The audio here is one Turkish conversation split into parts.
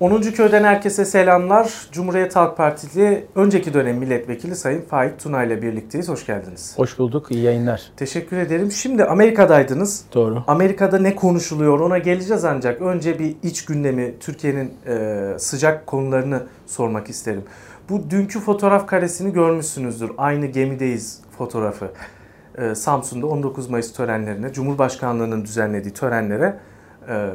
10. Köy'den herkese selamlar. Cumhuriyet Halk Partili önceki dönem milletvekili Sayın Faik Tuna ile birlikteyiz. Hoş geldiniz. Hoş bulduk. İyi yayınlar. Teşekkür ederim. Şimdi Amerika'daydınız. Doğru. Amerika'da ne konuşuluyor ona geleceğiz ancak önce bir iç gündemi, Türkiye'nin e, sıcak konularını sormak isterim. Bu dünkü fotoğraf karesini görmüşsünüzdür. Aynı gemideyiz fotoğrafı. E, Samsun'da 19 Mayıs törenlerine, Cumhurbaşkanlığı'nın düzenlediği törenlere e,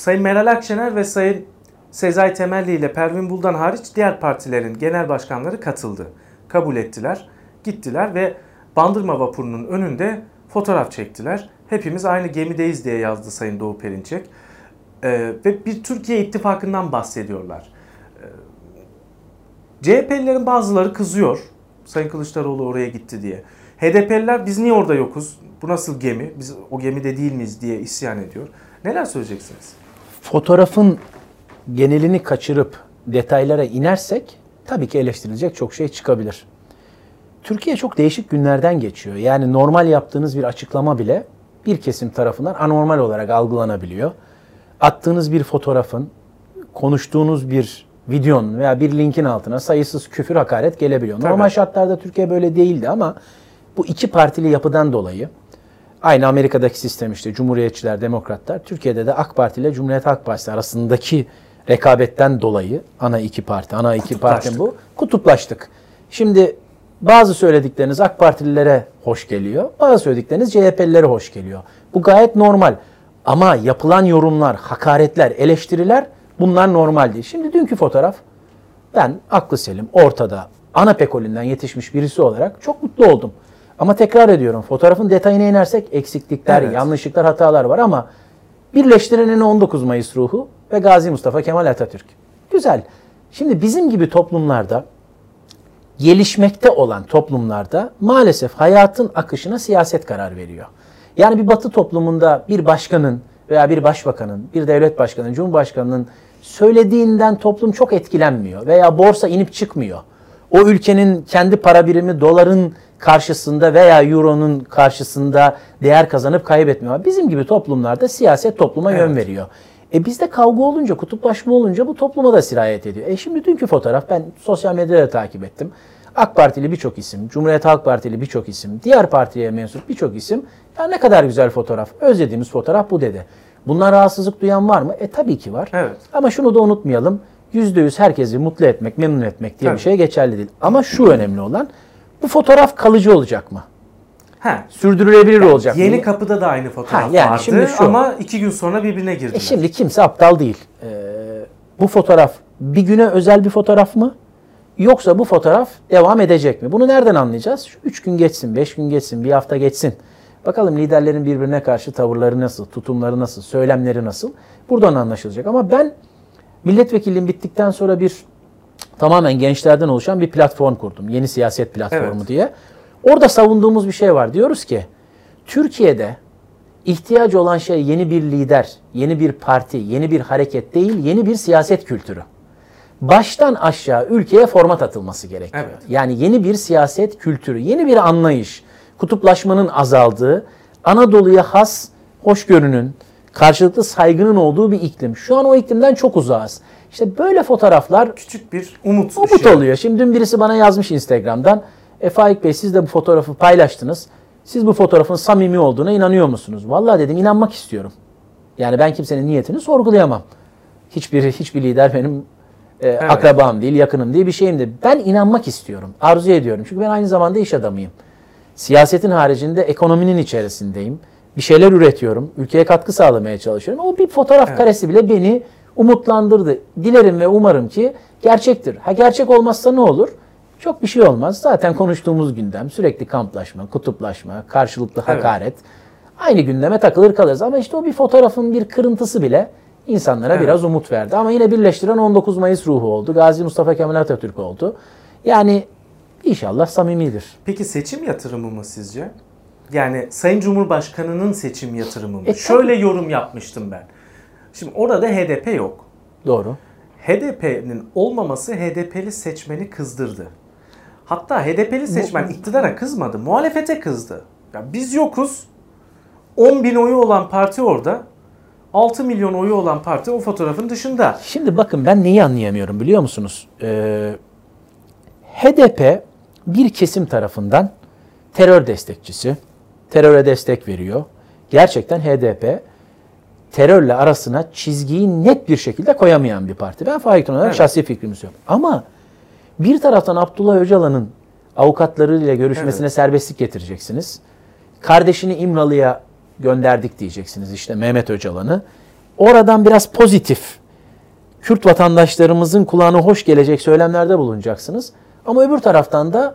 Sayın Meral Akşener ve Sayın Sezai Temelli ile Pervin Buldan hariç diğer partilerin genel başkanları katıldı. Kabul ettiler, gittiler ve Bandırma vapurunun önünde fotoğraf çektiler. Hepimiz aynı gemideyiz diye yazdı Sayın Doğu Perinçek. Ee, ve bir Türkiye ittifakından bahsediyorlar. Ee, CHP'lilerin bazıları kızıyor. Sayın Kılıçdaroğlu oraya gitti diye. HDP'liler biz niye orada yokuz? Bu nasıl gemi? Biz o gemide değil miyiz diye isyan ediyor. Neler söyleyeceksiniz? Fotoğrafın genelini kaçırıp detaylara inersek tabii ki eleştirilecek çok şey çıkabilir. Türkiye çok değişik günlerden geçiyor. Yani normal yaptığınız bir açıklama bile bir kesim tarafından anormal olarak algılanabiliyor. Attığınız bir fotoğrafın, konuştuğunuz bir videonun veya bir linkin altına sayısız küfür hakaret gelebiliyor. Tabii. Normal şartlarda Türkiye böyle değildi ama bu iki partili yapıdan dolayı Aynı Amerika'daki sistem işte Cumhuriyetçiler, Demokratlar. Türkiye'de de AK Parti ile Cumhuriyet Halk Partisi arasındaki rekabetten dolayı ana iki parti, ana iki parti bu. Kutuplaştık. Şimdi bazı söyledikleriniz AK Partililere hoş geliyor. Bazı söyledikleriniz CHP'lilere hoş geliyor. Bu gayet normal. Ama yapılan yorumlar, hakaretler, eleştiriler bunlar normal değil. Şimdi dünkü fotoğraf ben aklı selim ortada ana pekolünden yetişmiş birisi olarak çok mutlu oldum. Ama tekrar ediyorum fotoğrafın detayına inersek eksiklikler, evet. yanlışlıklar, hatalar var ama birleştirenin 19 Mayıs ruhu ve Gazi Mustafa Kemal Atatürk. Güzel. Şimdi bizim gibi toplumlarda gelişmekte olan toplumlarda maalesef hayatın akışına siyaset karar veriyor. Yani bir batı toplumunda bir başkanın veya bir başbakanın, bir devlet başkanının, cumhurbaşkanının söylediğinden toplum çok etkilenmiyor veya borsa inip çıkmıyor. O ülkenin kendi para birimi doların karşısında veya euronun karşısında değer kazanıp kaybetmiyor. Bizim gibi toplumlarda siyaset topluma evet. yön veriyor. E bizde kavga olunca, kutuplaşma olunca bu topluma da sirayet ediyor. E şimdi dünkü fotoğraf ben sosyal medyada takip ettim. AK Partili birçok isim, Cumhuriyet Halk Partili birçok isim, diğer partiye mensup birçok isim. Ya ne kadar güzel fotoğraf, özlediğimiz fotoğraf bu dedi. Bunlar rahatsızlık duyan var mı? E tabii ki var. Evet. Ama şunu da unutmayalım. %100 herkesi mutlu etmek, memnun etmek diye tabii. bir şey geçerli değil. Ama şu önemli olan bu fotoğraf kalıcı olacak mı? Ha. Sürdürülebilir yani olacak yeni? Yeni kapıda da aynı fotoğraf ha, yani vardı şimdi şu, ama iki gün sonra birbirine girdiler. E şimdi kimse aptal değil. Ee, bu fotoğraf bir güne özel bir fotoğraf mı? Yoksa bu fotoğraf devam edecek mi? Bunu nereden anlayacağız? Şu üç gün geçsin, beş gün geçsin, bir hafta geçsin. Bakalım liderlerin birbirine karşı tavırları nasıl, tutumları nasıl, söylemleri nasıl? Buradan anlaşılacak. Ama ben milletvekilliğim bittikten sonra bir tamamen gençlerden oluşan bir platform kurdum. Yeni siyaset platformu evet. diye. Orada savunduğumuz bir şey var. Diyoruz ki Türkiye'de ihtiyacı olan şey yeni bir lider, yeni bir parti, yeni bir hareket değil, yeni bir siyaset kültürü. Baştan aşağı ülkeye format atılması gerekiyor. Evet. Yani yeni bir siyaset kültürü, yeni bir anlayış, kutuplaşmanın azaldığı, Anadolu'ya has hoşgörünün, karşılıklı saygının olduğu bir iklim. Şu an o iklimden çok uzağız. İşte böyle fotoğraflar küçük bir umut, umut ışığı. oluyor. Şimdi dün birisi bana yazmış Instagram'dan. E Faik Bey siz de bu fotoğrafı paylaştınız. Siz bu fotoğrafın samimi olduğuna inanıyor musunuz? Vallahi dedim inanmak istiyorum. Yani ben kimsenin niyetini sorgulayamam. Hiçbir hiçbir lider benim e, evet. akrabam değil, yakınım değil bir şeyim de. Ben inanmak istiyorum, arzu ediyorum. Çünkü ben aynı zamanda iş adamıyım. Siyasetin haricinde ekonominin içerisindeyim. Bir şeyler üretiyorum. Ülkeye katkı sağlamaya çalışıyorum. O bir fotoğraf evet. karesi bile beni umutlandırdı. Dilerim ve umarım ki gerçektir. Ha gerçek olmazsa ne olur? Çok bir şey olmaz. Zaten konuştuğumuz gündem sürekli kamplaşma, kutuplaşma, karşılıklı hakaret. Evet. Aynı gündeme takılır kalırız. Ama işte o bir fotoğrafın bir kırıntısı bile insanlara evet. biraz umut verdi. Ama yine birleştiren 19 Mayıs ruhu oldu. Gazi Mustafa Kemal Atatürk oldu. Yani inşallah samimidir. Peki seçim yatırımı mı sizce? Yani Sayın Cumhurbaşkanı'nın seçim yatırımı mı? E, Şöyle yorum yapmıştım ben. Şimdi orada HDP yok. Doğru. HDP'nin olmaması HDP'li seçmeni kızdırdı. Hatta HDP'li seçmen Bu, iktidara kızmadı, muhalefete kızdı. Ya biz yokuz. 10 bin oyu olan parti orada. 6 milyon oyu olan parti o fotoğrafın dışında. Şimdi bakın ben neyi anlayamıyorum biliyor musunuz? Ee, HDP bir kesim tarafından terör destekçisi, teröre destek veriyor. Gerçekten HDP terörle arasına çizgiyi net bir şekilde koyamayan bir parti. Ben Faik olarak Evet. şahsi fikrimi söylüyorum. Ama bir taraftan Abdullah Öcalan'ın avukatlarıyla görüşmesine serbestlik getireceksiniz. Kardeşini İmralı'ya gönderdik diyeceksiniz işte Mehmet Öcalan'ı. Oradan biraz pozitif Kürt vatandaşlarımızın kulağına hoş gelecek söylemlerde bulunacaksınız. Ama öbür taraftan da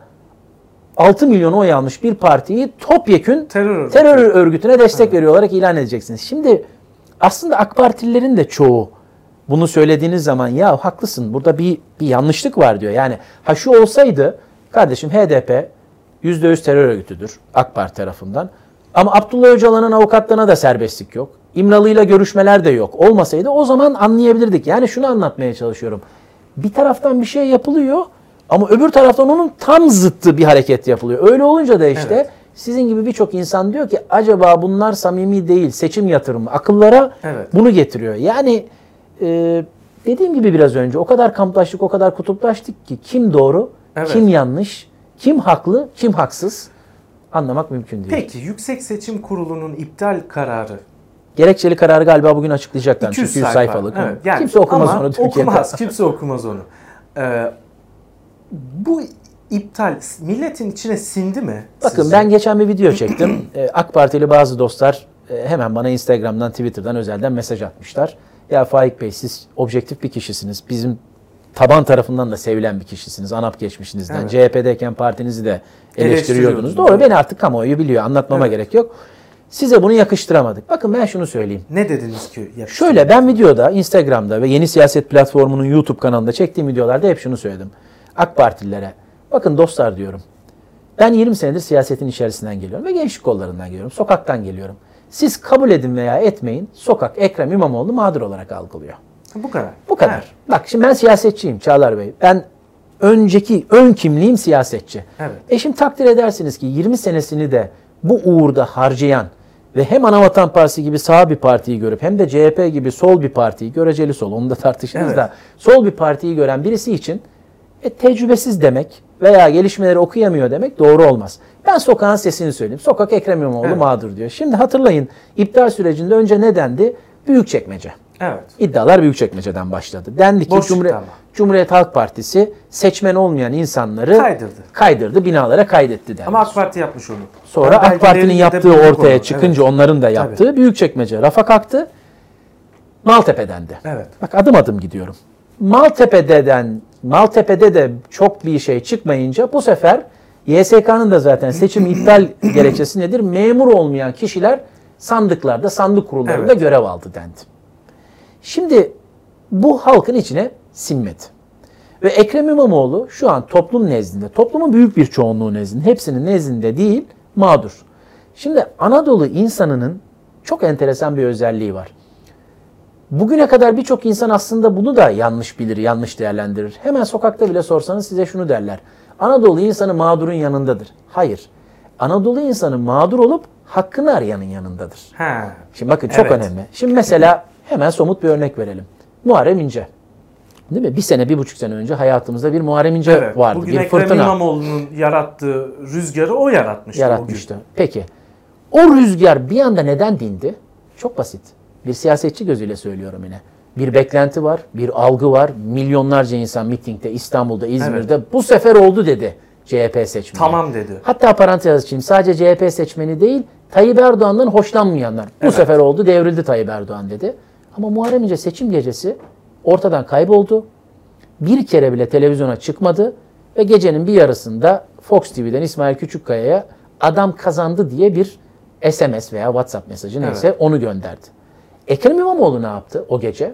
6 milyon oy almış bir partiyi topyekün Terör örgütü. terör örgütüne destek veriyor olarak ilan edeceksiniz. Şimdi aslında AK Partililerin de çoğu bunu söylediğiniz zaman ya haklısın burada bir, bir yanlışlık var diyor. Yani ha şu olsaydı kardeşim HDP %100 terör örgütüdür AK Parti tarafından. Ama Abdullah Öcalan'ın avukatlarına da serbestlik yok. İmralı'yla görüşmeler de yok. Olmasaydı o zaman anlayabilirdik. Yani şunu anlatmaya çalışıyorum. Bir taraftan bir şey yapılıyor ama öbür taraftan onun tam zıttı bir hareket yapılıyor. Öyle olunca da işte Evet. Sizin gibi birçok insan diyor ki acaba bunlar samimi değil, seçim yatırımı. Akıllara Evet. bunu getiriyor. Yani e, dediğim gibi biraz önce o kadar kamplaştık, o kadar kutuplaştık ki kim doğru, Evet. kim yanlış, kim haklı, kim haksız anlamak mümkün değil. Peki Yüksek Seçim Kurulu'nun iptal kararı Gerekçeli kararı galiba bugün açıklayacaklar. 200 Çünkü 100 sayfa. sayfalık. Evet, yani kimse okumaz ama onu Türkiye'de. Okumaz. Kimse okumaz onu. Ee, bu iptal milletin içine sindi mi? Bakın sizce? ben geçen bir video çektim. Ee, AK Partili bazı dostlar e, hemen bana Instagram'dan, Twitter'dan özelden mesaj atmışlar. Ya Faik Bey siz objektif bir kişisiniz. Bizim taban tarafından da sevilen bir kişisiniz. ANAP geçmişinizden. Evet. CHP'deyken partinizi de eleştiriyordunuz. Doğru beni artık kamuoyu biliyor. Anlatmama Evet. gerek yok. Size bunu yakıştıramadık. Bakın ben şunu söyleyeyim. ne dediniz ki? Şöyle ben videoda Instagram'da ve Yeni Siyaset Platformu'nun YouTube kanalında çektiğim videolarda hep şunu söyledim. AK Partililere bakın dostlar diyorum. Ben 20 senedir siyasetin içerisinden geliyorum ve gençlik kollarından geliyorum. Sokaktan geliyorum. Siz kabul edin veya etmeyin. Sokak Ekrem İmamoğlu mağdur olarak algılıyor. Bu kadar. Bu kadar. Evet. Bak şimdi ben siyasetçiyim Çağlar Bey. Ben önceki ön kimliğim siyasetçi. Evet. E şimdi takdir edersiniz ki 20 senesini de bu uğurda harcayan ve hem Anavatan Partisi gibi sağ bir partiyi görüp hem de CHP gibi sol bir partiyi, göreceli sol onu da tartışırız Evet. da sol bir partiyi gören birisi için e, tecrübesiz demek veya gelişmeleri okuyamıyor demek doğru olmaz. Ben sokağın sesini söyleyeyim. Sokak Ekrem İmamoğlu Evet. mağdur diyor. Şimdi hatırlayın iptal sürecinde önce ne dendi? Büyükçekmece. Evet. İddialar Büyükçekmece'den başladı. Dendi ki Boş Cumhuriyet, Halk Partisi seçmen olmayan insanları Kaydırdı. kaydırdı, binalara kaydetti dendi. Ama AK Parti yapmış onu. Sonra AK Parti'nin yaptığı ortaya onu. çıkınca Evet. onların da yaptığı Büyükçekmece rafa kalktı. Maltepe'den de. Evet. Bak adım adım gidiyorum. Maltepe'den Maltepe'de de çok bir şey çıkmayınca bu sefer YSK'nın da zaten seçim iptal gerekçesi nedir? Memur olmayan kişiler sandıklarda, sandık kurullarında Evet. görev aldı dendi. Şimdi bu halkın içine sinmedi. Ve Ekrem İmamoğlu şu an toplum nezdinde, toplumun büyük bir çoğunluğu nezdinde, hepsinin nezdinde değil, mağdur. Şimdi Anadolu insanının çok enteresan bir özelliği var. Bugüne kadar birçok insan aslında bunu da yanlış bilir, yanlış değerlendirir. Hemen sokakta bile sorsanız size şunu derler. Anadolu insanı mağdurun yanındadır. Hayır. Anadolu insanı mağdur olup hakkını arayanın yanındadır. Ha. Şimdi bakın çok Evet. önemli. Şimdi mesela hemen somut bir örnek verelim. Muharrem İnce. Değil mi? Bir sene, bir buçuk sene önce hayatımızda bir Muharrem İnce Evet. vardı. Bugün bir Ekrem fırtına İmamoğlu'nun yarattığı rüzgarı o yaratmıştı. o gün. yaratmıştı. Peki. O rüzgar bir anda neden dindi? Çok basit. Bir siyasetçi gözüyle söylüyorum yine. Bir beklenti var, bir algı var. Milyonlarca insan mitingde, İstanbul'da, İzmir'de bu sefer oldu dedi CHP seçmeni. Tamam dedi. Hatta parantez açayım. Sadece CHP seçmeni değil, Tayyip Erdoğan'dan hoşlanmayanlar. Bu Evet. sefer oldu, devrildi Tayyip Erdoğan dedi. Ama Muharrem İnce seçim gecesi ortadan kayboldu. Bir kere bile televizyona çıkmadı ve gecenin bir yarısında Fox TV'den İsmail Küçükkaya'ya adam kazandı diye bir SMS veya WhatsApp mesajı neyse Evet. onu gönderdi. Ekrem İmamoğlu ne yaptı o gece?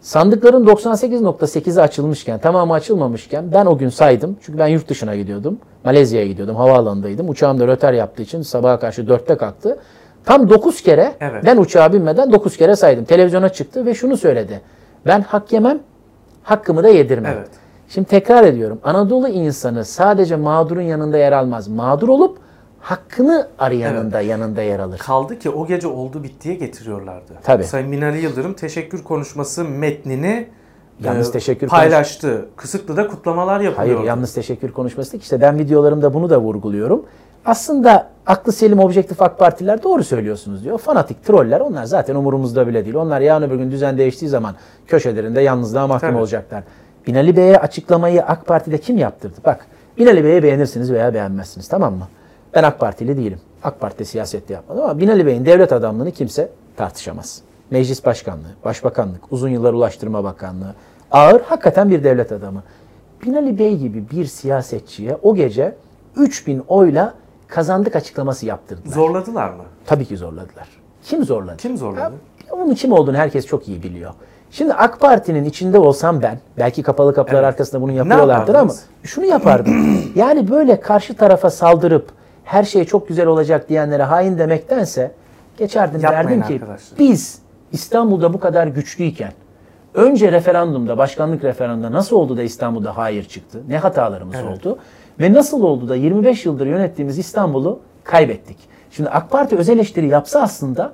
Sandıkların 98.8'i açılmışken, tamamı açılmamışken ben o gün saydım. Çünkü ben yurt dışına gidiyordum. Malezya'ya gidiyordum. Havaalanındaydım. Uçağım da röter yaptığı için sabaha karşı 4'te kalktı. Tam 9 kere Evet. ben uçağa binmeden 9 kere saydım. Televizyona çıktı ve şunu söyledi. Ben hak yemem, hakkımı da yedirmem. Evet. Şimdi tekrar ediyorum. Anadolu insanı sadece mağdurun yanında yer almaz. Mağdur olup hakkını arayanın da yanında yer alır. Kaldı ki o gece oldu bittiye getiriyorlardı. Tabii. Sayın Binali Yıldırım teşekkür konuşması metnini Yalnız e, teşekkür paylaştı. Kısıklı'da kutlamalar yapılıyor. Hayır yalnız teşekkür konuşması değil. İşte ben videolarımda bunu da vurguluyorum. Aslında aklı selim objektif AK Partililer doğru söylüyorsunuz diyor. Fanatik troller onlar zaten umurumuzda bile değil. Onlar yarın öbür gün düzen değiştiği zaman köşelerinde yalnızlığa mahkum Tabii. olacaklar. Binali Bey'e açıklamayı AK Parti'de kim yaptırdı? Bak Binali Bey'i beğenirsiniz veya beğenmezsiniz tamam mı? Ben AK Partili değilim. AK Parti siyasette yapmadım ama Binali Bey'in devlet adamlığını kimse tartışamaz. Meclis başkanlığı, başbakanlık, uzun yıllar Ulaştırma Bakanlığı. Ağır hakikaten bir devlet adamı. Binali Bey gibi bir siyasetçiye o gece 3000 oyla kazandık açıklaması yaptırdılar. Zorladılar mı? Tabii ki zorladılar. Kim zorladı? Kim zorladı? Ya, onun kim olduğunu herkes çok iyi biliyor. Şimdi AK Parti'nin içinde olsam ben, belki kapalı kapılar Evet. arkasında bunu yapıyorlardır ama şunu yapardım. yani böyle karşı tarafa saldırıp her şey çok güzel olacak diyenlere hain demektense geçerdim Yapmayın derdim ki arkadaşlar. biz İstanbul'da bu kadar güçlüyken önce referandumda, başkanlık referandumda nasıl oldu da İstanbul'da hayır çıktı? Ne hatalarımız Evet. oldu? Ve nasıl oldu da 25 yıldır yönettiğimiz İstanbul'u kaybettik? Şimdi AK Parti öz eleştiri yapsa aslında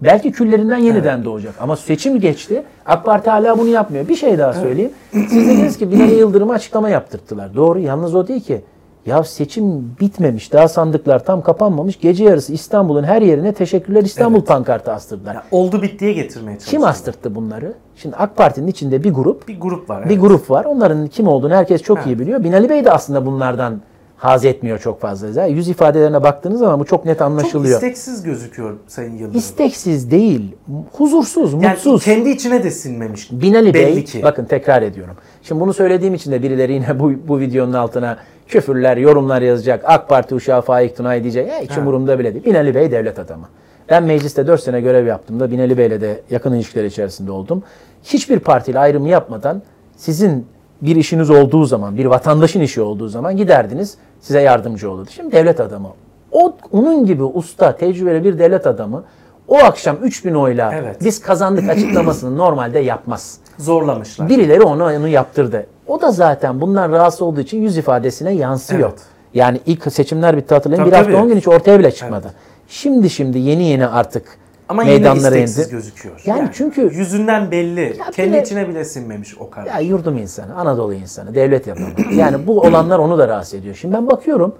belki küllerinden yeniden doğacak. Ama seçim geçti. AK Parti hala bunu yapmıyor. Bir şey daha söyleyeyim. Siz dediniz ki Binali Yıldırım'a açıklama yaptırttılar. Doğru. Yalnız o değil ki. Ya seçim bitmemiş. Daha sandıklar tam kapanmamış. Gece yarısı İstanbul'un her yerine teşekkürler İstanbul Evet. pankartı astırdılar. Ya, oldu bittiye getirmeye çalıştılar. Kim astırttı bunları? Şimdi AK Parti'nin içinde bir grup, Bir grup var. bir evet. grup var. Onların kim olduğunu herkes çok Evet. iyi biliyor. Binali Bey de aslında bunlardan haz etmiyor çok fazla. Yüz ifadelerine baktığınız zaman bu çok net Çok anlaşılıyor. isteksiz gözüküyor Sayın Yıldırım. İsteksiz değil, huzursuz, yani mutsuz. kendi içine de sinmemiş. Binali Belli Bey, ki. bakın tekrar ediyorum. Şimdi bunu söylediğim için de birileri yine bu, bu videonun altına küfürler, yorumlar yazacak. AK Parti uşağı Faik Tunay diyecek. Ya hiç umurumda bile değil. Binali Bey devlet adamı. Ben mecliste 4 sene görev yaptığımda Binali Bey'le de yakın ilişkiler içerisinde oldum. Hiçbir partiyle ayrım yapmadan sizin bir işiniz olduğu zaman, bir vatandaşın işi olduğu zaman giderdiniz size yardımcı olurdu. Şimdi devlet adamı. O onun gibi usta, tecrübeli bir devlet adamı o akşam 3000 oyla Evet. biz kazandık açıklamasını normalde yapmaz. Zorlamışlar. Birileri onu onu yaptırdı. O da zaten bundan rahatsız olduğu için yüz ifadesine yansıyor. Evet. Yani ilk seçimler bitti hatırlayın. Tabii, bir hafta tabii. 10 gün hiç ortaya bile çıkmadı. Şimdi şimdi yeni yeni artık Ama yine meydanlara isteksiz indi. gözüküyor. Yani çünkü- yüzünden belli. Ya Kendi bile- içine bile sinmemiş o karar. Ya yurdum insanı, Anadolu insanı, devlet yapımı. Yani bu olanlar onu da rahatsız ediyor. Şimdi ben bakıyorum.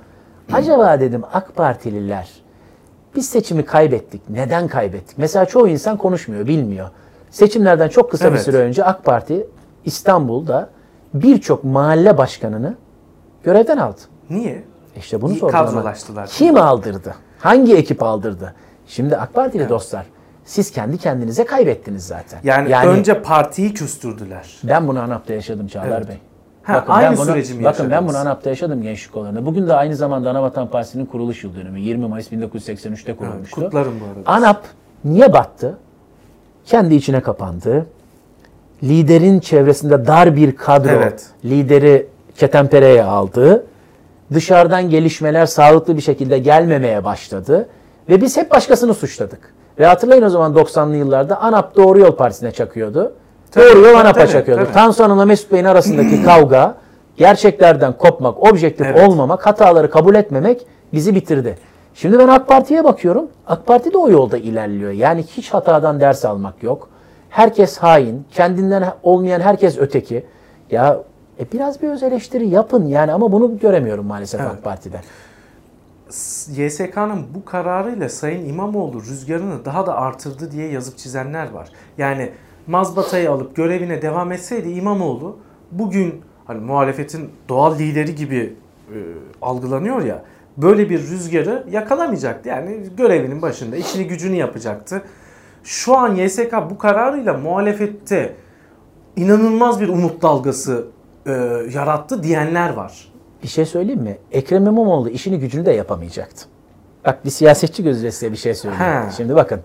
Acaba dedim AK Partililer biz seçimi kaybettik. Neden kaybettik? Mesela çoğu insan konuşmuyor, bilmiyor. Seçimlerden çok kısa bir Evet. süre önce AK Parti İstanbul'da birçok mahalle başkanını görevden aldı. Niye? İşte bunu İyi kadrolaştılar. Kim aldırdı? Hangi ekip aldırdı? Şimdi AK Partili dostlar siz kendi kendinize kaybettiniz zaten. Yani, önce partiyi küstürdüler. ben bunu ANAP'ta yaşadım Çağlar Evet. Bey. Ha, aynı ben bunu, süreci mi Bakın ben bunu ANAP'ta yaşadım gençlik olanında. Bugün de aynı zamanda Anavatan Partisi'nin kuruluş yıl dönümü. 20 Mayıs 1983'te kurulmuştu. Kutlarım bu arada. ANAP niye battı? Kendi içine kapandı. Liderin çevresinde dar bir kadro Evet. lideri ketenpereye aldı. Dışarıdan gelişmeler sağlıklı bir şekilde gelmemeye başladı. Ve biz hep başkasını suçladık. Ve hatırlayın o zaman 90'lı yıllarda ANAP Doğru Yol Partisi'ne çakıyordu. Tabii, Doğru Yol ANAP'a çakıyordu. tabii. Tansu Hanım'la Mesut Bey'in arasındaki kavga, gerçeklerden kopmak, objektif Evet. olmamak, hataları kabul etmemek bizi bitirdi. Şimdi ben AK Parti'ye bakıyorum. AK Parti de o yolda ilerliyor. Yani hiç hatadan ders almak yok. Herkes hain, kendinden olmayan herkes öteki. Ya e biraz bir öz eleştiri yapın yani ama bunu göremiyorum maalesef Evet. AK Parti'de. YSK'nın bu kararıyla Sayın İmamoğlu rüzgarını daha da artırdı diye yazıp çizenler var. Yani mazbatayı alıp görevine devam etseydi İmamoğlu bugün hani muhalefetin doğal lideri gibi e, algılanıyor ya böyle bir rüzgarı yakalamayacaktı. Yani görevinin başında işini gücünü yapacaktı. Şu an YSK bu kararıyla muhalefette inanılmaz bir umut dalgası e, yarattı diyenler var. Bir şey söyleyeyim mi? Ekrem İmamoğlu işini gücünü de yapamayacaktı. Bak bir siyasetçi gözüyle size bir şey söyleyeyim. Ha. Şimdi bakın.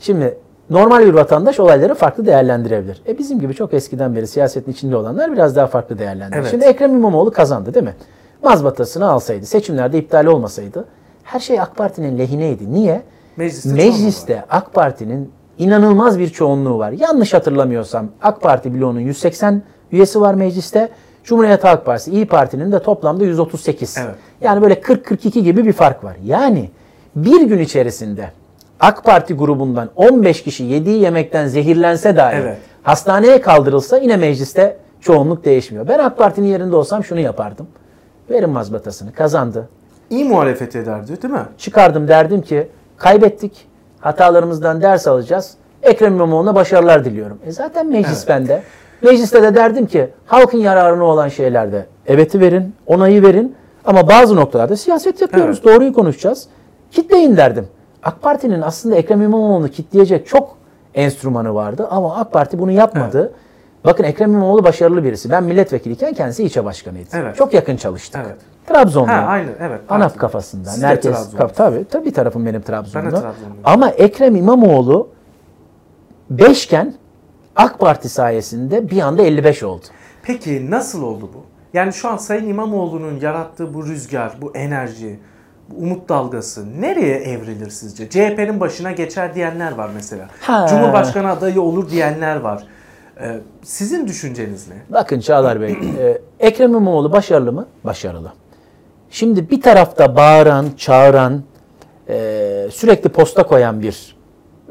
Şimdi normal bir vatandaş olayları farklı değerlendirebilir. E bizim gibi çok eskiden beri siyasetin içinde olanlar biraz daha farklı değerlendirir. Evet. Şimdi Ekrem İmamoğlu kazandı değil mi? Mazbatasını alsaydı, seçimlerde iptal olmasaydı her şey AK Parti'nin lehineydi. Niye? Mecliste, Mecliste AK Parti'nin inanılmaz bir çoğunluğu var. Yanlış hatırlamıyorsam AK Parti bloğunun 180 üyesi var mecliste. Cumhuriyet Halk Partisi, İyi Parti'nin de toplamda 138. Evet. Yani böyle 40-42 gibi bir fark var. Yani bir gün içerisinde AK Parti grubundan 15 kişi yediği yemekten zehirlense dahi Evet. hastaneye kaldırılsa yine mecliste çoğunluk değişmiyor. Ben AK Parti'nin yerinde olsam şunu yapardım. Verin mazbatasını. Kazandı. İyi muhalefet ederdi değil mi? Çıkardım derdim ki kaybettik. Hatalarımızdan ders alacağız. Ekrem İmamoğlu'na başarılar diliyorum. E zaten meclis Evet. bende. Mecliste de derdim ki halkın yararına olan şeylerde eveti verin, onayı verin. Ama bazı noktalarda siyaset yapıyoruz. Evet. Doğruyu konuşacağız. Kitleyin derdim. AK Parti'nin aslında Ekrem İmamoğlu'nu kitleyecek çok enstrümanı vardı ama AK Parti bunu yapmadı. Bakın Ekrem İmamoğlu başarılı birisi. Ben milletvekiliyken kendisi ilçe başkanıydı. Evet. Çok yakın çalıştık. Evet. Trabzon'da. Ha, aynı, evet. ANAP Parti. kafasında. Siz de Merkez Trabzon'da. kaf tabii tabii tarafım benim Trabzon'da. Ben de Trabzon'dayım. Ama Ekrem İmamoğlu 5'ken AK Parti sayesinde bir anda 55 oldu. Peki nasıl oldu bu? Yani şu an Sayın İmamoğlu'nun yarattığı bu rüzgar, bu enerji, bu umut dalgası nereye evrilir sizce? CHP'nin başına geçer diyenler var mesela. Ha. Cumhurbaşkanı adayı olur diyenler var. Ee, sizin düşünceniz ne? Bakın Çağlar Bey, e, Ekrem İmamoğlu başarılı mı? Başarılı. Şimdi bir tarafta bağıran, çağıran, e, sürekli posta koyan bir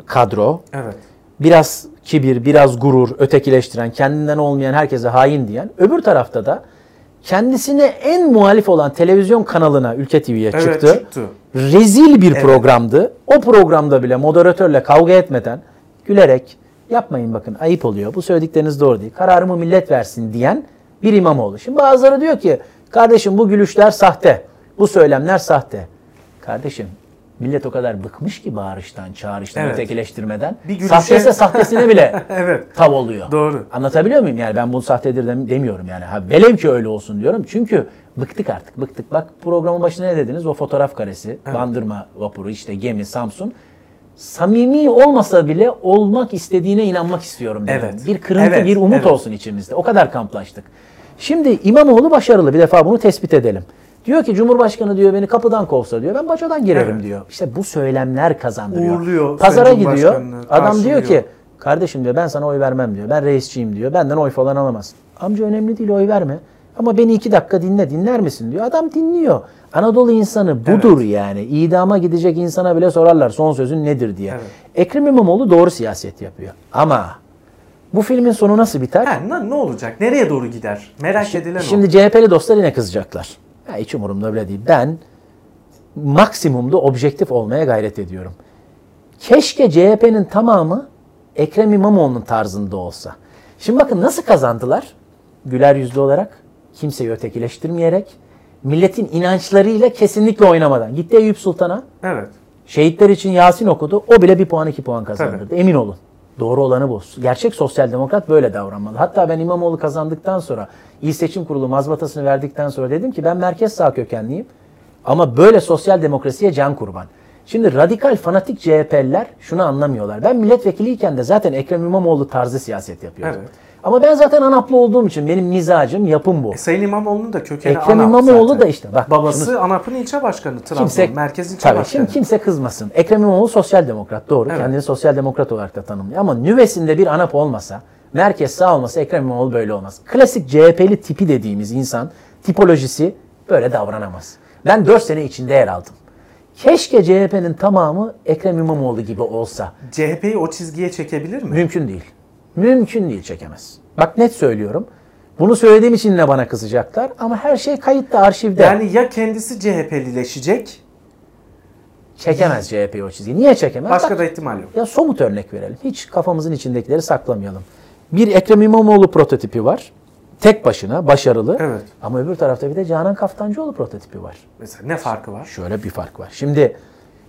kadro. Evet. biraz kibir, biraz gurur, ötekileştiren, kendinden olmayan herkese hain diyen. Öbür tarafta da kendisine en muhalif olan televizyon kanalına Ülke TV'ye Evet çıktı. çıktı. Rezil bir programdı. O programda bile moderatörle kavga etmeden gülerek yapmayın bakın ayıp oluyor. Bu söyledikleriniz doğru değil. Kararımı millet versin diyen bir İmamoğlu. Şimdi bazıları diyor ki kardeşim bu gülüşler sahte. Bu söylemler sahte. Kardeşim millet o kadar bıkmış ki bağırıştan, çağrıştan, Evet. ötekileştirmeden. Bir gülüşe- Sahteyse sahtesine bile Evet. tav oluyor. Doğru. Anlatabiliyor muyum? Yani ben bunu sahtedir dem- demiyorum yani. Ha, velev ki öyle olsun diyorum. Çünkü bıktık artık bıktık. Bak programın başında ne dediniz? O fotoğraf karesi, bandırma vapuru, işte gemi, Samsun. Samimi olmasa bile olmak istediğine inanmak istiyorum dedim. Evet. Bir kırıntı, Evet, bir umut evet. olsun içimizde. O kadar kamplaştık. Şimdi İmamoğlu başarılı. Bir defa bunu tespit edelim. Diyor ki Cumhurbaşkanı diyor beni kapıdan kovsa diyor. Ben bacadan girerim Evet. diyor. İşte bu söylemler kazandırıyor. Uğurluyor Pazara gidiyor. Adam diyor ki kardeşim diyor ben sana oy vermem diyor. Ben reisçiyim diyor. Benden oy falan alamazsın. Amca önemli değil oy verme. Ama beni iki dakika dinle. Dinler misin diyor. Adam dinliyor. Anadolu insanı budur yani. İdama gidecek insana bile sorarlar son sözün nedir diye. Evet. Ekrem İmamoğlu doğru siyaset yapıyor. Ama bu filmin sonu nasıl biter? Ha, ne, ne olacak? Nereye doğru gider? Merak edilen Şimdi o. CHP'li dostlar yine kızacaklar. Ya hiç umurumda bile değil. Ben maksimumda objektif olmaya gayret ediyorum. Keşke CHP'nin tamamı Ekrem İmamoğlu'nun tarzında olsa. Şimdi bakın nasıl kazandılar? Güler yüzlü olarak, kimseyi ötekileştirmeyerek, milletin inançlarıyla kesinlikle oynamadan. Gitti Eyüp Sultan'a, Evet. Şehitler için Yasin okudu. O bile bir puan iki puan kazandırdı. Emin olun. Doğru olanı bu. Gerçek sosyal demokrat böyle davranmalı. Hatta ben İmamoğlu kazandıktan sonra İl Seçim Kurulu mazbatasını verdikten sonra dedim ki ben merkez sağ kökenliyim. Ama böyle sosyal demokrasiye can kurban. Şimdi radikal fanatik CHP'liler şunu anlamıyorlar. Ben milletvekiliyken de zaten Ekrem İmamoğlu tarzı siyaset yapıyordum. Evet. Ama ben zaten ANAP'lı olduğum için benim mizacım, yapım bu. E, Sayın İmamoğlu'nun da kökeni Ekrem ANAP İmamoğlu zaten. da işte bak Babası şunu- ANAP'ın ilçe başkanı Trabzon. kimse merkez ilçe tabii, başkanı. Şimdi kimse kızmasın. Ekrem İmamoğlu sosyal demokrat doğru. Evet. Kendini sosyal demokrat olarak da tanımlıyor. Ama nüvesinde bir ANAP olmasa, merkez sağ olmasa Ekrem İmamoğlu böyle olmaz. Klasik CHP'li tipi dediğimiz insan tipolojisi böyle davranamaz. Ben 4 sene içinde yer aldım. Keşke CHP'nin tamamı Ekrem İmamoğlu gibi olsa. CHP'yi o çizgiye çekebilir mi? Mümkün değil. Mümkün değil çekemez. Bak net söylüyorum. Bunu söylediğim için de bana kızacaklar ama her şey kayıtta, arşivde. Yani ya kendisi CHP'lileşecek, çekemez CHP'yi o çizgiyi. Niye çekemez? başka Bak- da ihtimal yok. Ya somut örnek verelim. Hiç kafamızın içindekileri saklamayalım. Bir Ekrem İmamoğlu prototipi var. Tek başına, başarılı. Evet. Ama öbür tarafta bir de Canan Kaftancıoğlu prototipi var. Mesela ne farkı var? Şöyle bir fark var. Şimdi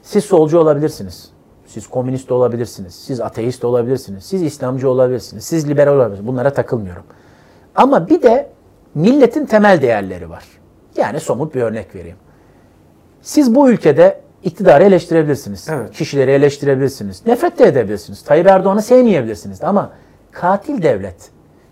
siz solcu olabilirsiniz. Siz komünist olabilirsiniz. Siz ateist olabilirsiniz. Siz İslamcı olabilirsiniz. Siz liberal olabilirsiniz. Bunlara takılmıyorum. Ama bir de milletin temel değerleri var. Yani somut bir örnek vereyim. Siz bu ülkede iktidarı eleştirebilirsiniz. Evet. Kişileri eleştirebilirsiniz. Nefret de edebilirsiniz. Tayyip Erdoğan'ı sevmeyebilirsiniz. Ama katil devlet,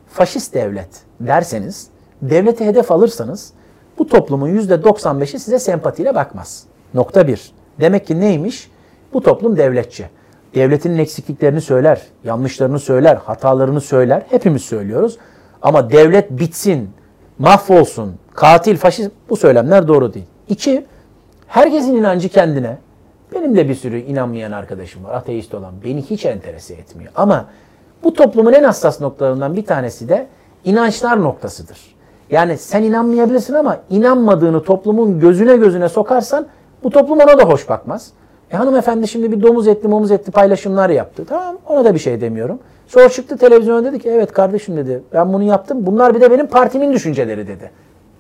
faşist devlet derseniz, devleti hedef alırsanız bu toplumun %95'i size sempatiyle bakmaz. Nokta bir. Demek ki neymiş? Bu toplum devletçi. Devletinin eksikliklerini söyler, yanlışlarını söyler, hatalarını söyler. Hepimiz söylüyoruz. Ama devlet bitsin, mahvolsun, katil, faşist bu söylemler doğru değil. İki, herkesin inancı kendine. Benim de bir sürü inanmayan arkadaşım var, ateist olan. Beni hiç enterese etmiyor. Ama bu toplumun en hassas noktalarından bir tanesi de inançlar noktasıdır. Yani sen inanmayabilirsin ama inanmadığını toplumun gözüne gözüne sokarsan bu toplum ona da hoş bakmaz. E hanımefendi şimdi bir domuz etli momuz etli paylaşımlar yaptı. Tamam ona da bir şey demiyorum. Sonra çıktı televizyona dedi ki evet kardeşim dedi ben bunu yaptım. Bunlar bir de benim partimin düşünceleri dedi.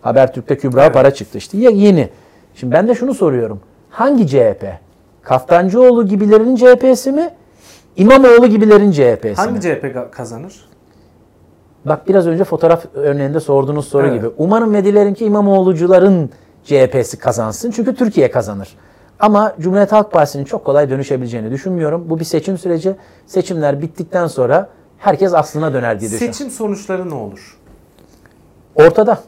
Habertürk'te Kübra evet. para çıktı işte. Ya yeni. Şimdi ben de şunu soruyorum. Hangi CHP? Kaftancıoğlu gibilerin CHP'si mi? İmamoğlu gibilerin CHP'si Hangi mi? CHP kazanır? Bak biraz önce fotoğraf örneğinde sorduğunuz soru evet. gibi. Umarım ve dilerim ki İmamoğlucuların CHP'si kazansın. Çünkü Türkiye kazanır. Ama Cumhuriyet Halk Partisi'nin çok kolay dönüşebileceğini düşünmüyorum. Bu bir seçim süreci. Seçimler bittikten sonra herkes aslına döner diye düşünüyorum. Seçim sonuçları ne olur? Ortada.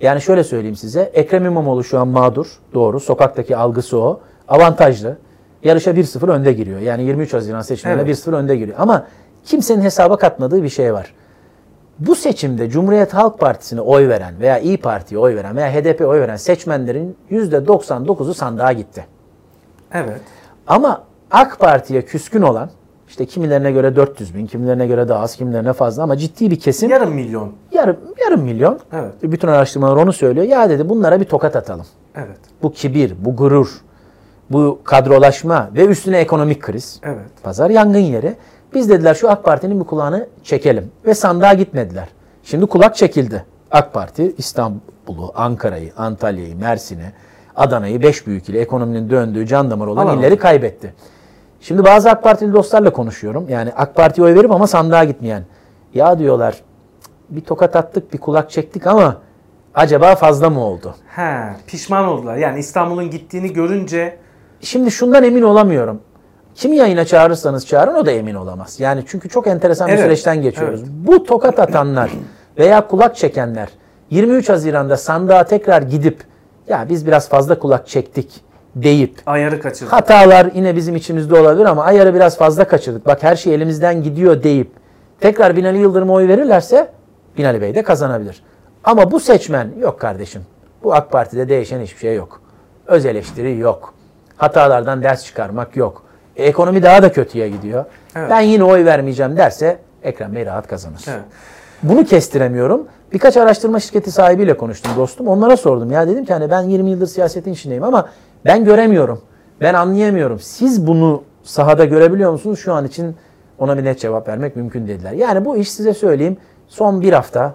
Yani şöyle söyleyeyim size. Ekrem İmamoğlu şu an mağdur. Doğru. Sokaktaki algısı o. Avantajlı. Yarışa 1-0 önde giriyor. Yani 23 Haziran seçimlerine evet. 1-0 önde giriyor. Ama kimsenin hesaba katmadığı bir şey var. Bu seçimde Cumhuriyet Halk Partisi'ne oy veren veya İyi Parti'ye oy veren veya HDP'ye oy veren seçmenlerin %99'u sandığa gitti. Evet. Ama AK Parti'ye küskün olan işte kimilerine göre 400 bin, kimilerine göre daha az, kimilerine fazla ama ciddi bir kesim. Yarım milyon. Yarım, yarım milyon. Evet. Bütün araştırmalar onu söylüyor. Ya dedi bunlara bir tokat atalım. Evet. Bu kibir, bu gurur, bu kadrolaşma ve üstüne ekonomik kriz. Evet. Pazar yangın yeri. Biz dediler şu AK Parti'nin bir kulağını çekelim. Ve sandığa gitmediler. Şimdi kulak çekildi. AK Parti İstanbul'u, Ankara'yı, Antalya'yı, Mersin'i, Adana'yı beş büyük ile ekonominin döndüğü can damarı olan Alalım. illeri kaybetti. Şimdi bazı AK Partili dostlarla konuşuyorum. Yani AK Parti'ye oy verip ama sandığa gitmeyen. Ya diyorlar bir tokat attık bir kulak çektik ama acaba fazla mı oldu? He, pişman oldular. Yani İstanbul'un gittiğini görünce Şimdi şundan emin olamıyorum. Kim yayına çağırırsanız çağırın o da emin olamaz. Yani çünkü çok enteresan bir evet, süreçten geçiyoruz. Evet. Bu tokat atanlar veya kulak çekenler 23 Haziran'da sandığa tekrar gidip ya biz biraz fazla kulak çektik deyip ayarı kaçırdık. Hatalar yine bizim içimizde olabilir ama ayarı biraz fazla kaçırdık. Bak her şey elimizden gidiyor deyip tekrar Binali Yıldırım'a oy verirlerse Binali Bey de kazanabilir. Ama bu seçmen yok kardeşim. Bu AK Parti'de değişen hiçbir şey yok. Öz eleştiri yok. Hatalardan ders çıkarmak yok. E, ekonomi daha da kötüye gidiyor. Evet. Ben yine oy vermeyeceğim derse Ekrem Bey rahat kazanır. Evet. Bunu kestiremiyorum. Birkaç araştırma şirketi sahibiyle konuştum dostum. Onlara sordum. Ya dedim ki hani ben 20 yıldır siyasetin içindeyim ama ben göremiyorum. Ben anlayamıyorum. Siz bunu sahada görebiliyor musunuz? Şu an için ona bir net cevap vermek mümkün dediler. Yani bu iş size söyleyeyim son bir hafta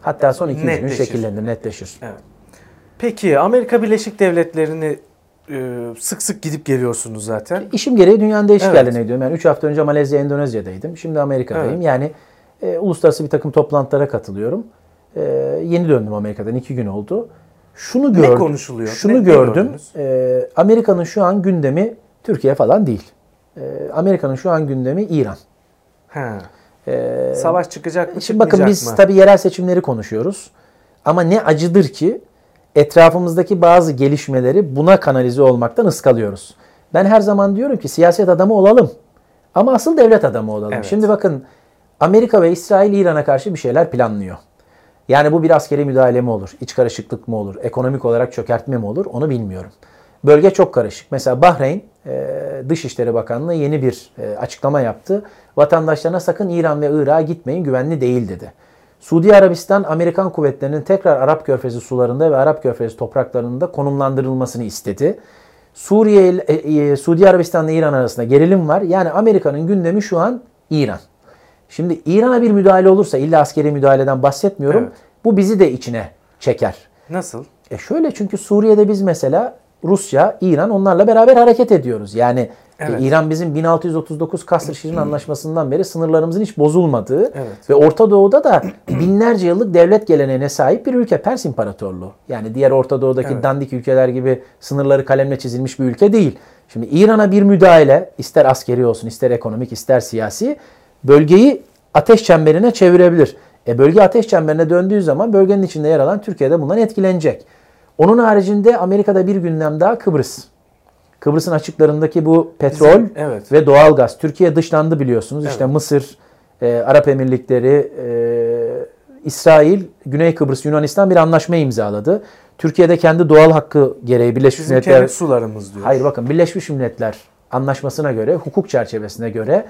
hatta son iki gün şekillenir, netleşir. Evet. Peki Amerika Birleşik Devletleri'ni e, sık sık gidip geliyorsunuz zaten. İşim gereği dünyanın değişik evet. yerlerine gidiyorum. Yani 3 hafta önce Malezya, Endonezya'daydım. Şimdi Amerika'dayım. Evet. Yani e, uluslararası bir takım toplantılara katılıyorum. E, yeni döndüm Amerika'dan. 2 gün oldu. Şunu gördüm. Ne konuşuluyor? Şunu ne, gördüm. Ne e, Amerika'nın şu an gündemi Türkiye falan değil. E, Amerika'nın şu an gündemi İran. He. E, Savaş çıkacak mı? Şimdi bakın biz mı? tabii yerel seçimleri konuşuyoruz. Ama ne acıdır ki etrafımızdaki bazı gelişmeleri buna kanalize olmaktan ıskalıyoruz. Ben her zaman diyorum ki siyaset adamı olalım. Ama asıl devlet adamı olalım. Evet. Şimdi bakın Amerika ve İsrail İran'a karşı bir şeyler planlıyor. Yani bu bir askeri müdahale mi olur? İç karışıklık mı olur? Ekonomik olarak çökertme mi olur? Onu bilmiyorum. Bölge çok karışık. Mesela Bahreyn e, Dışişleri Bakanlığı yeni bir e, açıklama yaptı. Vatandaşlarına sakın İran ve Irak'a gitmeyin güvenli değil dedi. Suudi Arabistan Amerikan kuvvetlerinin tekrar Arap Körfezi sularında ve Arap Körfezi topraklarında konumlandırılmasını istedi. Suriye e, Suudi Arabistan ile İran arasında gerilim var. Yani Amerika'nın gündemi şu an İran. Şimdi İran'a bir müdahale olursa illa askeri müdahaleden bahsetmiyorum. Evet. Bu bizi de içine çeker. Nasıl? E şöyle çünkü Suriye'de biz mesela Rusya, İran onlarla beraber hareket ediyoruz. Yani e, evet. e, İran bizim 1639 Kasr Şirin Anlaşması'ndan beri sınırlarımızın hiç bozulmadığı evet. ve Orta Doğu'da da binlerce yıllık devlet geleneğine sahip bir ülke Pers İmparatorluğu. Yani diğer Orta Doğu'daki evet. dandik ülkeler gibi sınırları kalemle çizilmiş bir ülke değil. Şimdi İran'a bir müdahale ister askeri olsun ister ekonomik ister siyasi bölgeyi ateş çemberine çevirebilir. E bölge ateş çemberine döndüğü zaman bölgenin içinde yer alan Türkiye'de bundan etkilenecek. Onun haricinde Amerika'da bir gündem daha Kıbrıs. Kıbrıs'ın açıklarındaki bu petrol evet. ve doğalgaz. Türkiye dışlandı biliyorsunuz. Evet. İşte Mısır, e, Arap Emirlikleri, e, İsrail, Güney Kıbrıs, Yunanistan bir anlaşma imzaladı. Türkiye'de kendi doğal hakkı gereği Birleşmiş Bizim Milletler... sularımız diyor. Hayır bakın Birleşmiş Milletler anlaşmasına göre, hukuk çerçevesine göre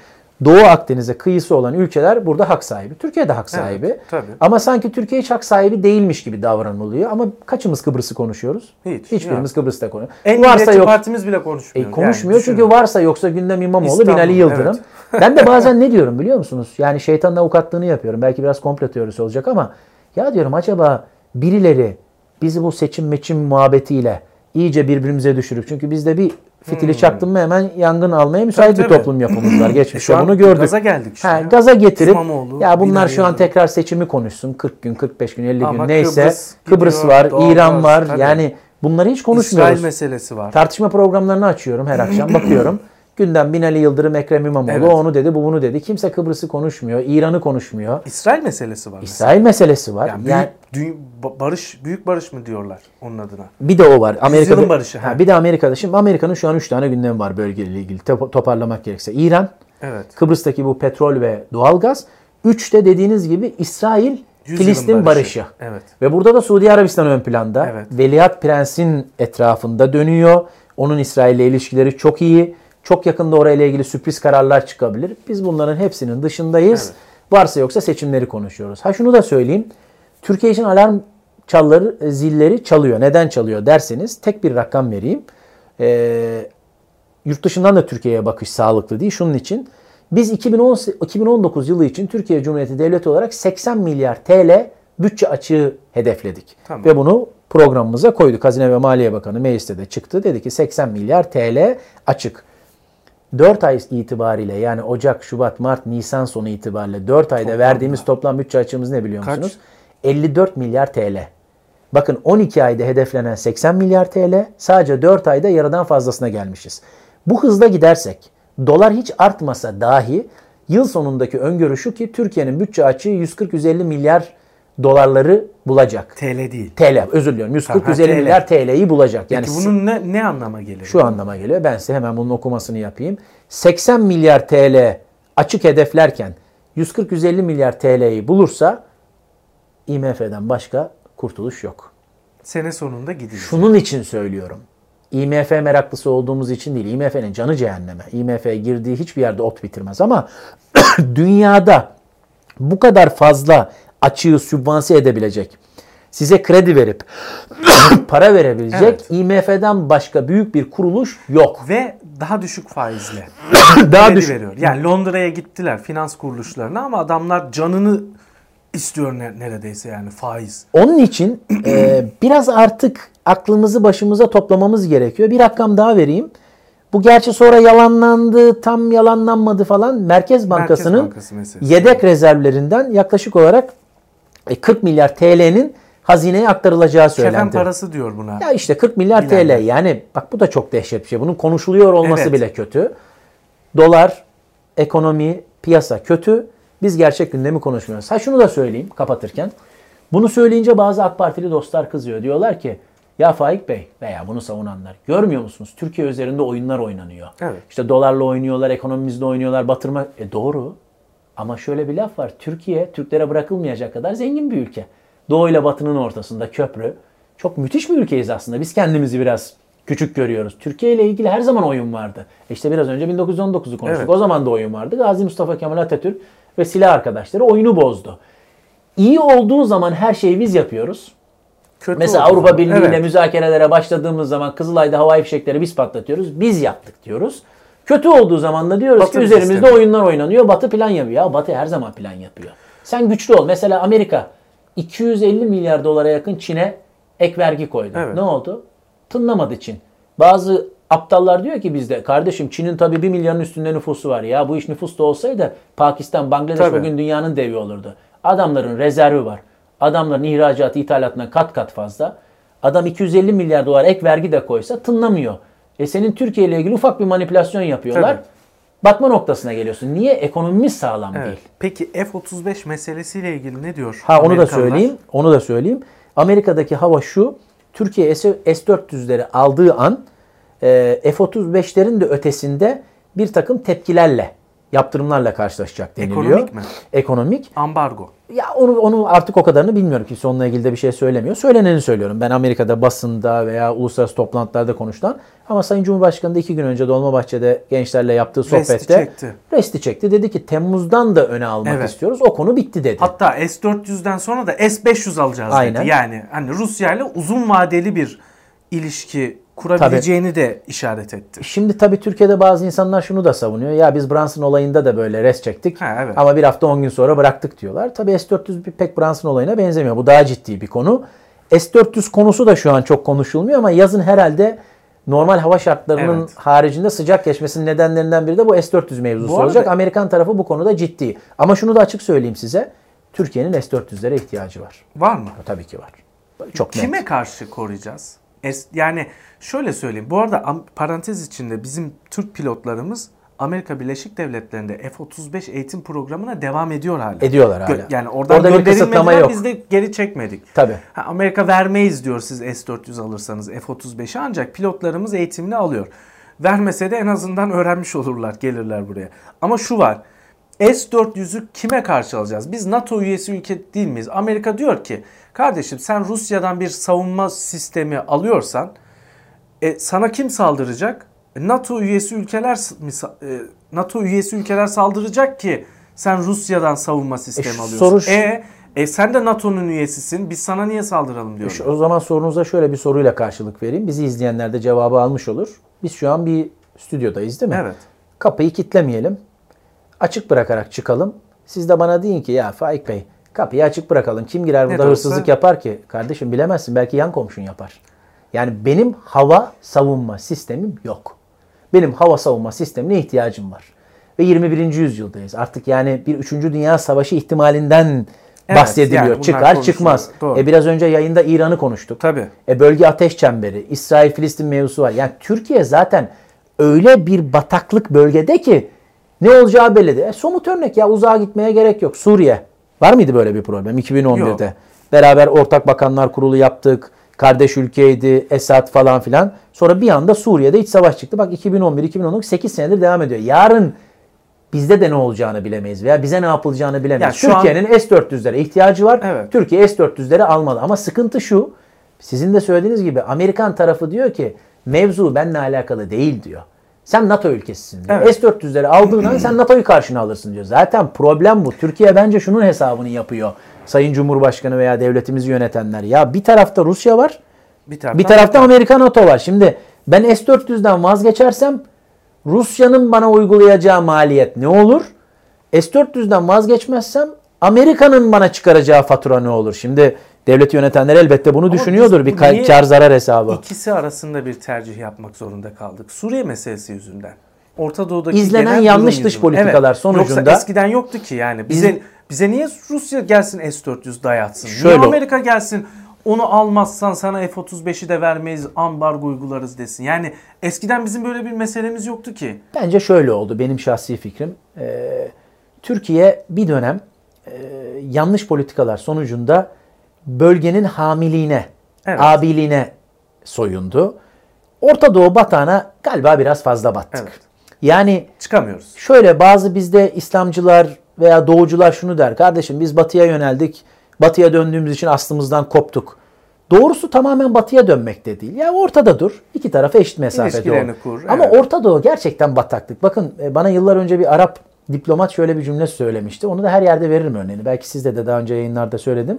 Doğu Akdeniz'e kıyısı olan ülkeler burada hak sahibi. Türkiye de hak sahibi. tabii. Ama sanki Türkiye hiç hak sahibi değilmiş gibi davranılıyor. Ama kaçımız Kıbrıs'ı konuşuyoruz? Hiç, Hiçbirimiz Kıbrıs'ta konuşuyor. En varsa yok. partimiz bile konuşmuyor. E, konuşmuyor Yani çünkü varsa yoksa gündem İmamoğlu, İstanbul, Binali Yıldırım. evet. ben de bazen ne diyorum biliyor musunuz? Yani şeytanın avukatlığını yapıyorum. Belki biraz komplo teorisi olacak ama ya diyorum acaba birileri bizi bu seçim meçim muhabbetiyle iyice birbirimize düşürüp çünkü bizde bir fitili çaktın mı hemen yangın almaya müsait Hmm. Tabii, bir toplum yapımız var. Geçmişte bunu gördük. gaza geldik işte. Ha, gaza getirip İmamoğlu, ya bunlar şu an tekrar seçimi konuşsun. 40 gün, 45 gün, 50 Ama gün neyse. Kıbrıs Kıbrıs, gidiyor, var, doğalgaz, İran var. tabii. Yani bunları hiç konuşmuyoruz. İsrail meselesi var. Tartışma programlarını açıyorum her akşam bakıyorum. Gündem Binali Yıldırım, Ekrem İmamoğlu Evet. onu dedi, bu bunu dedi. Kimse Kıbrıs'ı konuşmuyor, İran'ı konuşmuyor. İsrail meselesi var. mesela. İsrail meselesi var. Yani Yani, büyük, barış, büyük barış mı diyorlar onun adına? bir de o var. Amerika'da barışı, Ha, ha. bir de Amerika'da şimdi Amerika'nın şu an 3 tane gündemi var bölgeyle ilgili. Top- toparlamak gerekirse. İran, Evet. Kıbrıs'taki bu petrol ve doğalgaz. 3 de dediğiniz gibi İsrail Filistin barışı. Evet. Ve burada da Suudi Arabistan ön planda. Evet. Veliaht Prens'in etrafında dönüyor. Onun İsrail'le ilişkileri çok iyi. Çok yakında orayla ilgili sürpriz kararlar çıkabilir. Biz bunların hepsinin dışındayız. Evet. Varsa yoksa seçimleri konuşuyoruz. Ha şunu da söyleyeyim. Türkiye için alarm çalları, e, zilleri çalıyor. Neden çalıyor derseniz tek bir rakam vereyim. Ee, yurt dışından da Türkiye'ye bakış sağlıklı değil. Şunun için biz 2010, 2019 yılı için Türkiye Cumhuriyeti Devleti olarak 80 milyar TL bütçe açığı hedefledik. Tamam. Ve bunu programımıza koyduk. Hazine ve Maliye Bakanı mecliste de çıktı. Dedi ki 80 milyar TL açık. 4 ay itibariyle yani Ocak, Şubat, Mart, Nisan sonu itibariyle 4 ayda verdiğimiz toplam bütçe açığımız ne biliyor Kaç? musunuz? 54 milyar TL. Bakın 12 ayda hedeflenen 80 milyar TL sadece 4 ayda yarıdan fazlasına gelmişiz. Bu hızla gidersek dolar hiç artmasa dahi yıl sonundaki öngörü şu ki Türkiye'nin bütçe açığı 140-150 milyar dolarları bulacak. TL değil. TL özür diliyorum 140-150 Ha, TL. milyar TL'yi bulacak. Yani Peki bunun ne, ne anlama gelir? şu anlama geliyor. Ben size hemen bunun okumasını yapayım. 80 milyar TL açık hedeflerken 140-150 milyar TL'yi bulursa IMF'den başka kurtuluş yok. Sene sonunda gidecek. Şunun için söylüyorum. IMF meraklısı olduğumuz için değil. IMF'nin canı cehenneme. IMF girdiği hiçbir yerde ot bitirmez ama dünyada bu kadar fazla açığı sübvanse edebilecek, size kredi verip para verebilecek Evet. IMF'den başka büyük bir kuruluş yok. Ve daha düşük faizle Daha kredi düşük. veriyor. Yani Londra'ya gittiler finans kuruluşlarına ama adamlar canını istiyor ne- neredeyse yani faiz. Onun için e, biraz artık aklımızı başımıza toplamamız gerekiyor. Bir rakam daha vereyim. Bu gerçi sonra yalanlandı, tam yalanlanmadı falan. Merkez Bankası'nın Bankası meselesi. yedek rezervlerinden yaklaşık olarak e, 40 milyar TL'nin hazineye aktarılacağı Kefen söylendi. parası diyor buna. Ya işte 40 milyar Bilenler. TL yani bak bu da çok dehşet bir şey. Bunun konuşuluyor olması Evet. bile kötü. Dolar, ekonomi, piyasa kötü. Biz gerçek gündemi konuşmuyoruz. Ha şunu da söyleyeyim kapatırken. Bunu söyleyince bazı AK Partili dostlar kızıyor. Diyorlar ki ya Faik Bey veya bunu savunanlar görmüyor musunuz? Türkiye üzerinde oyunlar oynanıyor. Evet. İşte dolarla oynuyorlar, ekonomimizle oynuyorlar, batırma. E doğru. Ama şöyle bir laf var. Türkiye Türklere bırakılmayacak kadar zengin bir ülke. Doğu ile batının ortasında köprü. Çok müthiş bir ülkeyiz aslında. Biz kendimizi biraz küçük görüyoruz. Türkiye ile ilgili her zaman oyun vardı. E İşte biraz önce 1919'u konuştuk. Evet. O zaman da oyun vardı. Gazi Mustafa Kemal Atatürk ve silah arkadaşları oyunu bozdu. İyi olduğu zaman her şeyi biz yapıyoruz. Kötü Mesela Avrupa. Birliği ile Evet. müzakerelere başladığımız zaman Kızılay'da havai fişekleri biz patlatıyoruz. Biz yaptık diyoruz. Kötü olduğu zaman da diyoruz Batı ki üzerimizde istemiyor. oyunlar oynanıyor. Batı plan yapıyor. Ya Batı her zaman plan yapıyor. Sen güçlü ol. Mesela Amerika 250 milyar dolara yakın Çin'e ek vergi koydu. Evet. Ne oldu? Tınlamadı Çin. Bazı aptallar diyor ki bizde kardeşim Çin'in tabii 1 milyarın üstünde nüfusu var. Ya bu iş nüfus da olsaydı Pakistan, Bangladeş Tabii. bugün dünyanın devi olurdu. Adamların rezervi var. Adamların ihracatı ithalatından kat kat fazla. Adam 250 milyar dolar ek vergi de koysa tınlamıyor. E senin Türkiye ile ilgili ufak bir manipülasyon yapıyorlar. Tabii. Batma noktasına geliyorsun. Niye? Ekonomimiz sağlam Evet. değil. Peki F-35 meselesiyle ilgili ne diyor? Ha onu da söyleyeyim. Onu da söyleyeyim. Amerika'daki hava şu. Türkiye S- S-400'leri aldığı an e, F-35'lerin de ötesinde bir takım tepkilerle yaptırımlarla karşılaşacak deniliyor. Ekonomik mi? Ekonomik. Ambargo. Ya onu onu artık o kadarını bilmiyorum. Kimse onunla ilgili de bir şey söylemiyor. Söyleneni söylüyorum. Ben Amerika'da basında veya uluslararası toplantılarda konuşulan ama Sayın Cumhurbaşkanı da iki gün önce Dolmabahçe'de gençlerle yaptığı sohbette Resti çekti. resti çekti. Dedi ki Temmuz'dan da öne almak Evet. istiyoruz. O konu bitti dedi. Hatta S-400'den sonra da S-500 alacağız Aynen. dedi. Yani hani Rusya ile uzun vadeli bir ilişki kurabileceğini de işaret etti. Şimdi tabii Türkiye'de bazı insanlar şunu da savunuyor. Ya biz Brunson olayında da böyle res çektik. Ha, evet. Ama bir hafta 10 gün sonra bıraktık diyorlar. Tabii S-400 bir pek Brunson olayına benzemiyor. Bu daha ciddi bir konu. S-400 konusu da şu an çok konuşulmuyor ama yazın herhalde normal hava şartlarının Evet. haricinde sıcak geçmesinin nedenlerinden biri de bu S-400 mevzusu Bu arada- olacak. Amerikan tarafı bu konuda ciddi. Ama şunu da açık söyleyeyim size. Türkiye'nin S-400'lere ihtiyacı var. Var mı? Tabii ki var. Çok net. Kime karşı koruyacağız? Es- yani şöyle söyleyeyim. Bu arada parantez içinde bizim Türk pilotlarımız Amerika Birleşik Devletleri'nde F-35 eğitim programına devam ediyor hala. Ediyorlar hala. Gö- yani oradan Orada bir kısıtlama yok. biz de geri çekmedik. Tabii. Ha, Amerika vermeyiz diyor siz S-400 alırsanız F-35'i ancak pilotlarımız eğitimini alıyor. Vermese de en azından öğrenmiş olurlar gelirler buraya. Ama şu var S-400'ü kime karşı alacağız? Biz NATO üyesi ülke değil miyiz? Amerika diyor ki kardeşim sen Rusya'dan bir savunma sistemi alıyorsan e, sana kim saldıracak? E, NATO üyesi ülkeler e, NATO üyesi ülkeler saldıracak ki sen Rusya'dan savunma sistemi şu alıyorsun. soru şu- E, e sen de NATO'nun üyesisin. Biz sana niye saldıralım diyorlar. Şu- O zaman sorunuza şöyle bir soruyla karşılık vereyim. Bizi izleyenler de cevabı almış olur. Biz şu an bir stüdyodayız değil mi? Evet. Kapıyı kitlemeyelim. Açık bırakarak çıkalım. Siz de bana deyin ki ya Faik Bey kapıyı açık bırakalım. Kim girer burada olsa- hırsızlık yapar ki? Kardeşim bilemezsin belki yan komşun yapar. Yani benim hava savunma sistemim yok. Benim hava savunma sistemine ihtiyacım var. Ve 21. yüzyıldayız. Artık yani bir 3. Dünya Savaşı ihtimalinden Evet, bahsediliyor. yani Çıkar çıkmaz. Doğru. E biraz önce yayında İran'ı konuştuk. Tabii. E bölge ateş çemberi, İsrail-Filistin mevzusu var. Yani Türkiye zaten öyle bir bataklık bölgede ki ne olacağı belli değil. E, somut örnek ya uzağa gitmeye gerek yok. Suriye. Var mıydı böyle bir problem 2011'de? Yok. Beraber ortak bakanlar kurulu yaptık. Kardeş ülkeydi, Esad falan filan. Sonra bir anda Suriye'de iç savaş çıktı. Bak 2011-2019 8 senedir devam ediyor. Yarın bizde de ne olacağını bilemeyiz veya bize ne yapılacağını bilemeyiz. Ya şu an- Türkiye'nin S-400'lere ihtiyacı var. Evet. Türkiye S-400'leri almalı. Ama sıkıntı şu. Sizin de söylediğiniz gibi Amerikan tarafı diyor ki mevzu benimle alakalı değil diyor. Sen NATO ülkesisin diyor. Evet. S-400'leri aldığın an sen NATO'yu karşına alırsın diyor. Zaten problem bu. Türkiye bence şunun hesabını yapıyor. Sayın Cumhurbaşkanı veya devletimizi yönetenler. Ya bir tarafta Rusya var. Bir taraftan, Bir tarafta Amerika NATO var. Şimdi ben S-400'den vazgeçersem Rusya'nın bana uygulayacağı maliyet ne olur? S-400'den vazgeçmezsem Amerika'nın bana çıkaracağı fatura ne olur? Şimdi devlet yönetenler elbette bunu düşünüyordur. biz Bir kar, kar zarar hesabı. ikisi arasında bir tercih yapmak zorunda kaldık. Suriye meselesi yüzünden. Orta Doğu'daki İzlenen yanlış dış yüzünden. politikalar evet. sonucunda- Yoksa eskiden yoktu ki yani. Bize bize niye Rusya gelsin S-400 dayatsın? Şöyle- Niye Amerika gelsin onu almazsan sana F-35'i de vermeyiz, ambargo uygularız desin. Yani eskiden bizim böyle bir meselemiz yoktu ki. Bence şöyle oldu benim şahsi fikrim. Ee, Türkiye bir dönem e, yanlış politikalar sonucunda bölgenin hamiliğine, Evet. abiliğine soyundu. Orta Doğu batağına galiba biraz fazla battık. Evet. Yani Çıkamıyoruz. şöyle bazı bizde İslamcılar veya doğucular şunu der. Kardeşim biz batıya yöneldik. Batıya döndüğümüz için aslımızdan koptuk. Doğrusu tamamen batıya dönmek de değil. Ya ortada dur. İki tarafa eşit mesafede ol. kur, Ama evet. Orta Doğu gerçekten bataklık. Bakın e, bana yıllar önce bir Arap diplomat şöyle bir cümle söylemişti. Onu da her yerde veririm örneğini. Belki sizde de daha önce yayınlarda söyledim.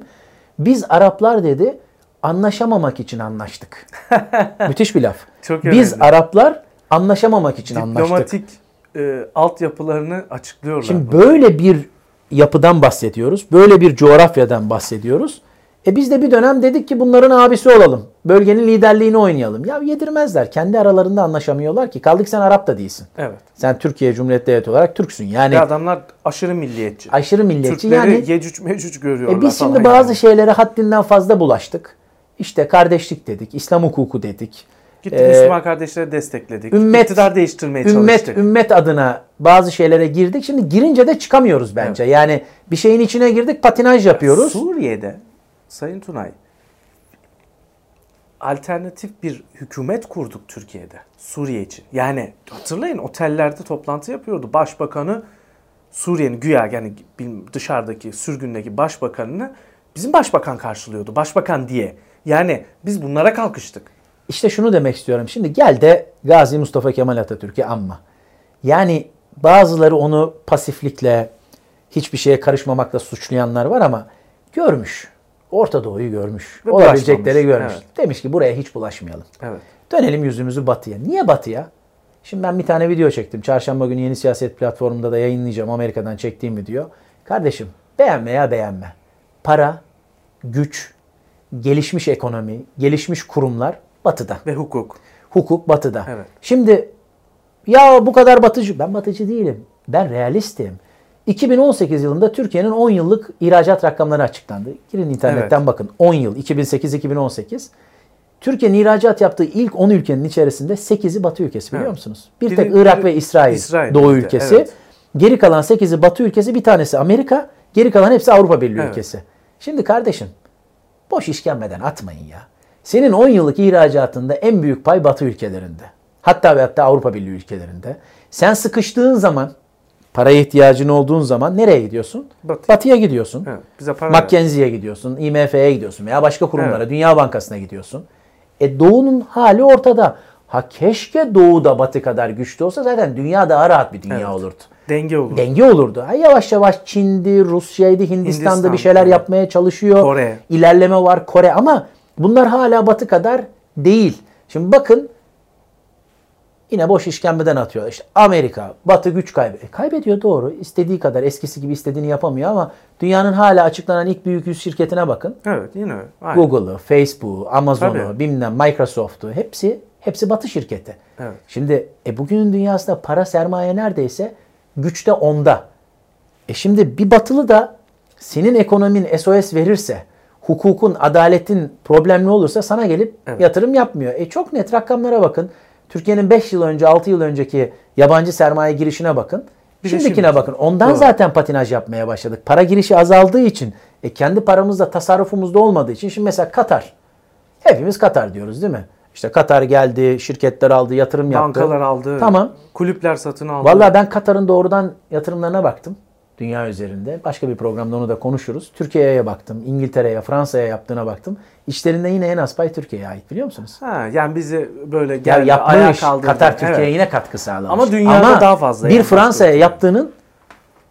Biz Araplar dedi anlaşamamak için anlaştık. Müthiş bir laf. Çok Biz önemli. Araplar anlaşamamak için anlaştık. Diplomatik e, altyapılarını açıklıyorlar. Şimdi böyle bir yapıdan bahsediyoruz. Böyle bir coğrafyadan bahsediyoruz. E biz de bir dönem dedik ki bunların abisi olalım. Bölgenin liderliğini oynayalım. Ya yedirmezler. Kendi aralarında anlaşamıyorlar ki. Kaldık sen Arap da değilsin. Evet. Sen Türkiye Cumhuriyeti Devleti olarak Türksün. Yani Ve adamlar aşırı milliyetçi. aşırı milliyetçi. Türkleri Yani yecüc mecüc görüyorlar e biz şimdi bazı yani. şeylere haddinden fazla bulaştık. İşte kardeşlik dedik, İslam hukuku dedik. Gittik Ee, Müslüman kardeşleri destekledik. ümmet- İktidar değiştirmeye ümmet çalıştık. ümmet adına bazı şeylere girdik. Şimdi girince de çıkamıyoruz bence. Yani bir şeyin içine girdik, patinaj yapıyoruz. Suriye'de Sayın Tunay alternatif bir hükümet kurduk Türkiye'de Suriye için. Yani hatırlayın otellerde toplantı yapıyordu. Başbakanı Suriye'nin güya yani dışarıdaki sürgündeki başbakanını bizim başbakan karşılıyordu. Başbakan diye. Yani biz bunlara kalkıştık. İşte şunu demek istiyorum. Şimdi gel de Gazi Mustafa Kemal Atatürk'e anma. Yani bazıları onu pasiflikle, hiçbir şeye karışmamakla suçlayanlar var ama görmüş. Orta Doğu'yu görmüş. Ve olabilecekleri görmüş. Evet. Demiş ki buraya hiç bulaşmayalım. Evet. Dönelim yüzümüzü batıya. Niye batıya? Şimdi ben bir tane video çektim. Çarşamba günü Yeni Siyaset platformunda da yayınlayacağım. Amerika'dan çektiğim video. Kardeşim beğenme ya beğenme. Para, güç, gelişmiş ekonomi, gelişmiş kurumlar batıda. Ve hukuk. Hukuk batıda. Evet. Şimdi ya bu kadar batıcı. Ben batıcı değilim. Ben realistim. 2018 yılında Türkiye'nin 10 yıllık ihracat rakamları açıklandı. Girin internetten Evet. bakın. 10 yıl 2008-2018. Türkiye'nin ihracat yaptığı ilk 10 ülkenin içerisinde 8'i Batı ülkesi biliyor Evet. musunuz? Bir Biri- tek Irak biri- ve İsrail, İsrail Doğu ülkesi. evet. Geri kalan 8'i Batı ülkesi, bir tanesi Amerika, geri kalan hepsi Avrupa Birliği Evet. ülkesi. Şimdi kardeşim boş işkembeden atmayın ya. Senin 10 yıllık ihracatında en büyük pay Batı ülkelerinde. Hatta ve hatta Avrupa Birliği ülkelerinde. Sen sıkıştığın zaman, paraya ihtiyacın olduğun zaman nereye gidiyorsun? Batı. Batı'ya gidiyorsun. Evet. Bize para. Mackenzie'ye gidiyorsun, IMF'ye gidiyorsun veya başka kurumlara, Evet. Dünya Bankası'na gidiyorsun. E Doğu'nun hali ortada. Ha keşke Doğu da Batı kadar güçlü olsa zaten dünya daha rahat bir dünya Evet. olurdu. Denge olur. Denge olurdu. Ha yavaş yavaş Çin'di, Rusya'ydı, Hindistan'da Hindistan, bir şeyler evet. yapmaya çalışıyor. Kore. İlerleme var Kore ama bunlar hala Batı kadar değil. Şimdi bakın yine boş işkembeden atıyor. İşte Amerika, Batı güç kaybediyor. Kaybediyor doğru. İstediği kadar eskisi gibi istediğini yapamıyor ama dünyanın hala açıklanan ilk büyük yüz şirketine bakın. Evet yine. Google'ı, Facebook'u, Amazon'u, bilmem Microsoft'u hepsi hepsi Batı şirketi. Evet. Şimdi e, bugünün dünyasında para sermaye neredeyse güçte onda. E şimdi bir batılı da senin ekonomin SOS verirse, hukukun, adaletin problemli olursa sana gelip Evet. yatırım yapmıyor. E çok net rakamlara bakın. Türkiye'nin 5 yıl önce, 6 yıl önceki yabancı sermaye girişine bakın. Şimdikine şimdi. bakın. Ondan Doğru. zaten patinaj yapmaya başladık. Para girişi azaldığı için, e, kendi paramızda tasarrufumuzda olmadığı için. Şimdi mesela Katar. Hepimiz Katar diyoruz değil mi? İşte Katar geldi, şirketler aldı, yatırım yaptı. Bankalar aldı. Tamam. Kulüpler satın aldı. Vallahi ben Katar'ın doğrudan yatırımlarına baktım. Dünya üzerinde. Başka bir programda onu da konuşuruz. Türkiye'ye baktım. İngiltere'ye, Fransa'ya yaptığına baktım. İçlerinde yine en az pay Türkiye'ye ait biliyor musunuz? Ha, yani bizi böyle Ya geldi, ayağa yapmış. Katar Türkiye'ye Evet. yine katkı sağlamış. Ama dünyada daha fazla Bir Fransa'ya yaptığının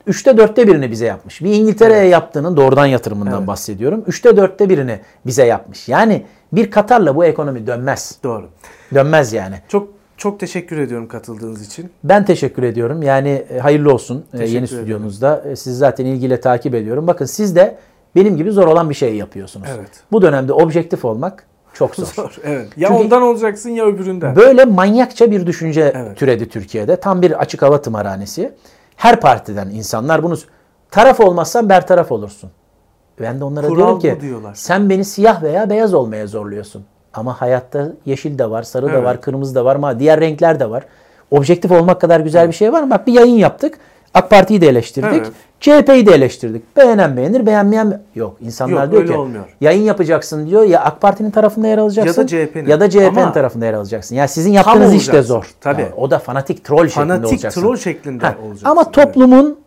üçte dörtte birini bize yapmış. Bir İngiltere'ye yaptığının doğrudan yatırımından Evet. bahsediyorum. Üçte dörtte birini bize yapmış. Yani bir Katar'la bu ekonomi dönmez. Doğru. Dönmez yani. Çok çok teşekkür ediyorum katıldığınız için. Ben teşekkür ediyorum. Yani e, hayırlı olsun e, Teşekkür yeni stüdyonuzda. E, Sizi zaten ilgiyle takip ediyorum. Bakın siz de benim gibi zor olan bir şey yapıyorsunuz. Evet. Bu dönemde objektif olmak çok zor. Zor. Evet. Ya Çünkü- ondan olacaksın ya öbüründen. Böyle manyakça bir düşünce Evet. türedi Türkiye'de. Tam bir açık hava tımarhanesi. Her partiden insanlar bunu taraf olmazsan bertaraf olursun. Ben de onlara Kural diyorum ki diyorlar. sen beni siyah veya beyaz olmaya zorluyorsun. Ama hayatta yeşil de var, sarı da Evet. var, kırmızı da var ama diğer renkler de var. Objektif olmak kadar güzel bir şey var mı? Bak bir yayın yaptık. AK Parti'yi de eleştirdik. Evet. CHP'yi de eleştirdik. Beğenen beğenir, beğenmeyen be- yok. İnsanlar Yok, diyor ki olmuyor. yayın yapacaksın diyor ya AK Parti'nin tarafında yer alacaksın Ya da CHP'nin. ya da CHP'nin tarafında yer alacaksın. Yani sizin yaptığınız iş de zor. Tabii. Ya o da fanatik troll şeklinde Fanatik olacaksın. troll şeklinde Ha, olacaksın. Ama Evet. toplumun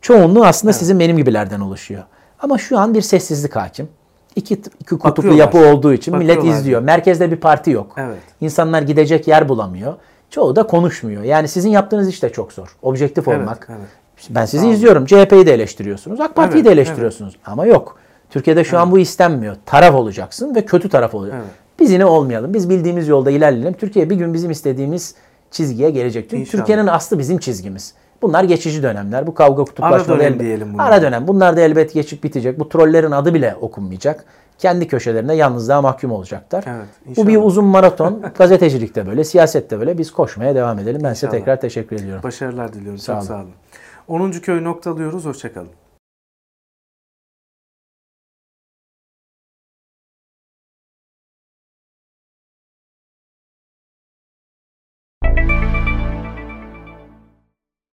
çoğunluğu aslında sizin benim gibilerden oluşuyor. Ama şu an bir sessizlik hakim. İki, iki kutuplu yapı olduğu için millet izliyor. Merkezde bir parti yok. Evet. İnsanlar gidecek yer bulamıyor. Çoğu da konuşmuyor. Yani sizin yaptığınız iş de çok zor. Objektif Evet, olmak. evet. Ben sizi izliyorum. CHP'yi de eleştiriyorsunuz. AK Parti'yi Evet, de eleştiriyorsunuz. Ama yok. Türkiye'de şu an bu istenmiyor. Taraf olacaksın ve kötü taraf olacaksın. Evet. Biz yine olmayalım. Biz bildiğimiz yolda ilerleyelim. Türkiye bir gün bizim istediğimiz çizgiye gelecek. Çünkü. Türkiye'nin aslı bizim çizgimiz. Bunlar geçici dönemler. Bu kavga Ara kutuplaşmaları dönem elbet- diyelim bunlara. Ara dönem. Bunlar da elbet geçip bitecek. Bu trollerin adı bile okunmayacak. Kendi köşelerinde yalnızlığa mahkum olacaklar. Evet, Bu bir inşallah. uzun maraton. Gazetecilikte böyle, siyasette böyle. Biz koşmaya devam edelim. Ben size İnşallah. tekrar teşekkür ediyorum. Başarılar diliyorum. Sağ Çok olun. sağ olun. 10. köy noktalıyoruz. Hoşçakalın.